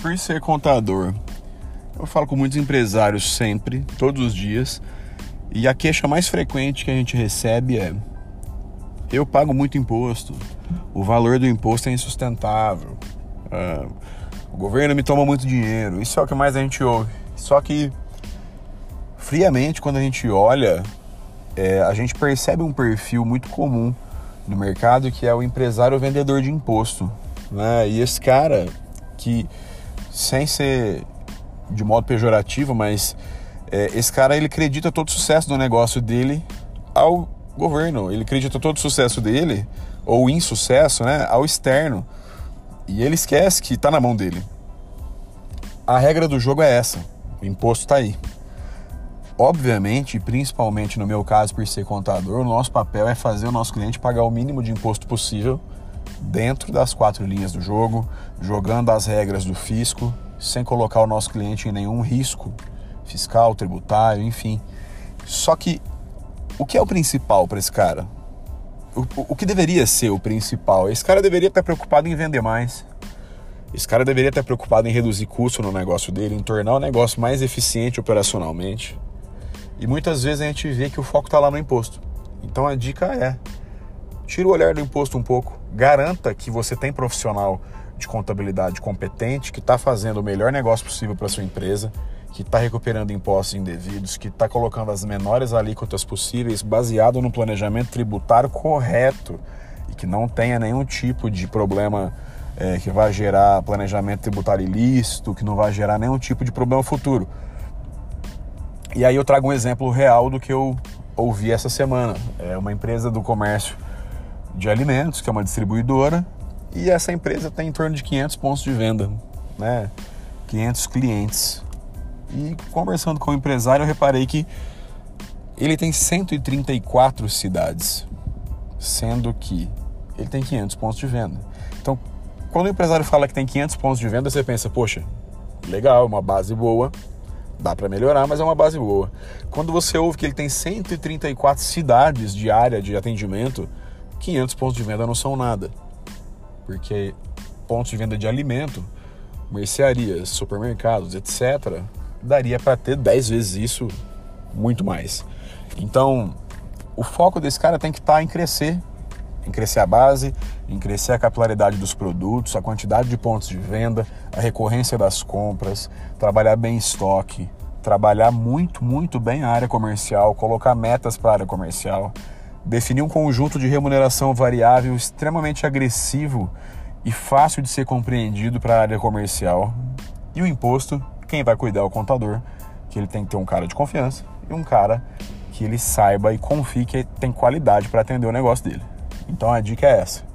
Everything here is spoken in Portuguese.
por ser contador, eu falo com muitos empresários sempre, todos os dias, e a queixa mais frequente que a gente recebe é: eu pago muito imposto, o valor do imposto é insustentável, uh, o governo me toma muito dinheiro. Isso é o que mais a gente ouve. Só que, friamente, quando a gente olha, é, a gente percebe um perfil muito comum no mercado que é o empresário vendedor de imposto. Né? E esse cara que, sem ser de modo pejorativo, mas é, esse cara ele acredita todo o sucesso do negócio dele ao governo, ele acredita todo o sucesso dele, ou insucesso, né, ao externo. E ele esquece que está na mão dele. A regra do jogo é essa: o imposto está aí. Obviamente, principalmente no meu caso, por ser contador, o nosso papel é fazer o nosso cliente pagar o mínimo de imposto possível dentro das quatro linhas do jogo, jogando as regras do fisco, sem colocar o nosso cliente em nenhum risco fiscal, tributário, enfim. Só que o que é o principal para esse cara? O, o, que deveria ser o principal? Esse cara deveria estar preocupado em vender mais. Esse cara deveria estar preocupado em reduzir custo no negócio dele, em tornar o negócio mais eficiente operacionalmente. E muitas vezes a gente vê que o foco está lá no imposto. Então a dica é: tira o olhar do imposto um pouco, garanta que você tem profissional de contabilidade competente que está fazendo o melhor negócio possível para sua empresa, que está recuperando impostos indevidos, que está colocando as menores alíquotas possíveis baseado no planejamento tributário correto e que não tenha nenhum tipo de problema é, que vai gerar planejamento tributário ilícito, que não vai gerar nenhum tipo de problema futuro. E aí eu trago um exemplo real do que eu ouvi essa semana. É uma empresa do comércio de alimentos, que é uma distribuidora, e essa empresa tem em torno de 500 pontos de venda, né? 500 clientes. E conversando com o empresário, eu reparei que ele tem 134 cidades, sendo que ele tem 500 pontos de venda. Então, quando o empresário fala que tem 500 pontos de venda, você pensa, poxa, legal, uma base boa, Dá para melhorar, mas é uma base boa. Quando você ouve que ele tem 134 cidades de área de atendimento, 500 pontos de venda não são nada. Porque pontos de venda de alimento, mercearias, supermercados, etc., daria para ter 10 vezes isso, muito mais. Então, o foco desse cara tem que estar tá em crescer em crescer a base, em crescer a capilaridade dos produtos, a quantidade de pontos de venda, a recorrência das compras, trabalhar bem estoque, trabalhar muito, muito bem a área comercial, colocar metas para a área comercial, definir um conjunto de remuneração variável extremamente agressivo e fácil de ser compreendido para a área comercial. E o imposto, quem vai cuidar é o contador, que ele tem que ter um cara de confiança e um cara que ele saiba e confie que tem qualidade para atender o negócio dele. Então a dica é essa.